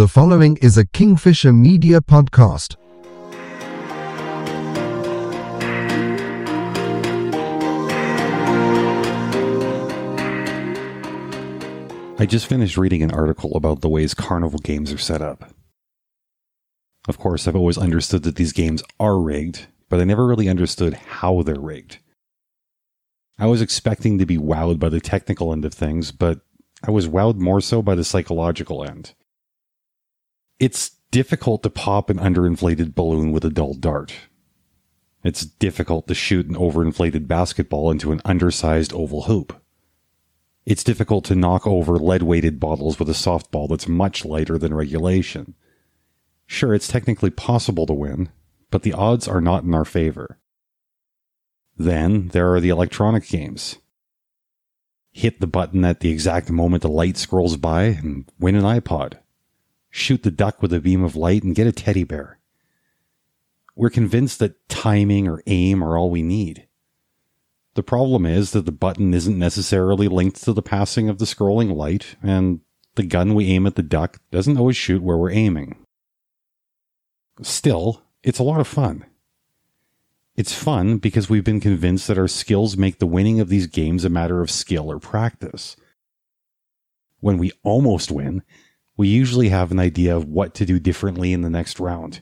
The following is a Kingfisher Media podcast. I just finished reading an article about the ways carnival games are set up. Of course, I've always understood that these games are rigged, but I never really understood how they're rigged. I was expecting to be wowed by the technical end of things, but I was wowed more so by the psychological end. It's difficult to pop an underinflated balloon with a dull dart. It's difficult to shoot an overinflated basketball into an undersized oval hoop. It's difficult to knock over lead weighted bottles with a softball that's much lighter than regulation. Sure, it's technically possible to win, but the odds are not in our favor. Then there are the electronic games. Hit the button at the exact moment the light scrolls by and win an iPod. Shoot the duck with a beam of light and get a teddy bear. We're convinced that timing or aim are all we need. The problem is that the button isn't necessarily linked to the passing of the scrolling light, and the gun we aim at the duck doesn't always shoot where we're aiming. Still, it's a lot of fun. It's fun because we've been convinced that our skills make the winning of these games a matter of skill or practice. When we almost win, we usually have an idea of what to do differently in the next round.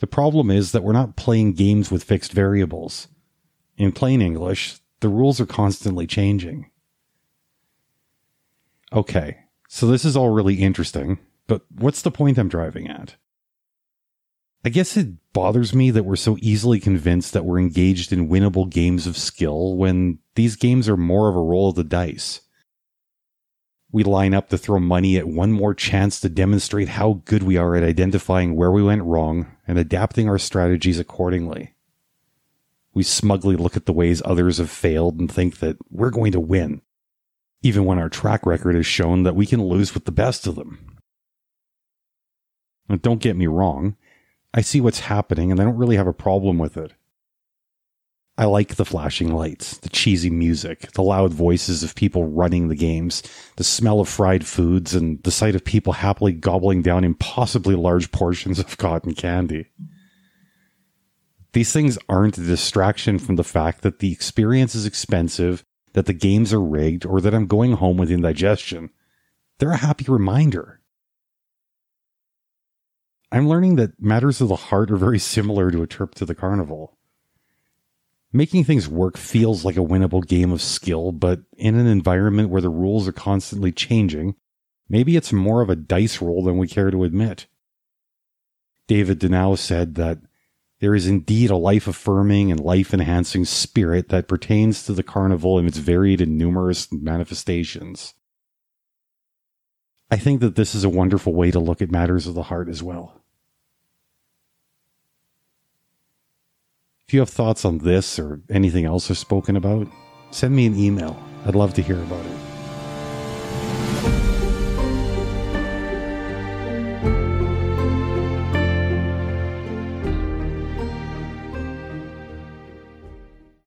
The problem is that we're not playing games with fixed variables. In plain English, the rules are constantly changing. Okay, so this is all really interesting, but what's the point I'm driving at? I guess it bothers me that we're so easily convinced that we're engaged in winnable games of skill when these games are more of a roll of the dice. We line up to throw money at one more chance to demonstrate how good we are at identifying where we went wrong and adapting our strategies accordingly. We smugly look at the ways others have failed and think that we're going to win, even when our track record has shown that we can lose with the best of them. Now, don't get me wrong. I see what's happening and I don't really have a problem with it. I like the flashing lights, the cheesy music, the loud voices of people running the games, the smell of fried foods, and the sight of people happily gobbling down impossibly large portions of cotton candy. These things aren't a distraction from the fact that the experience is expensive, that the games are rigged, or that I'm going home with indigestion. They're a happy reminder. I'm learning that matters of the heart are very similar to a trip to the carnival. Making things work feels like a winnable game of skill, but in an environment where the rules are constantly changing, maybe it's more of a dice roll than we care to admit. David Danow said that there is indeed a life affirming and life enhancing spirit that pertains to the carnival in its varied and numerous manifestations. I think that this is a wonderful way to look at matters of the heart as well. If you have thoughts on this or anything else I've spoken about, send me an email. I'd love to hear about it.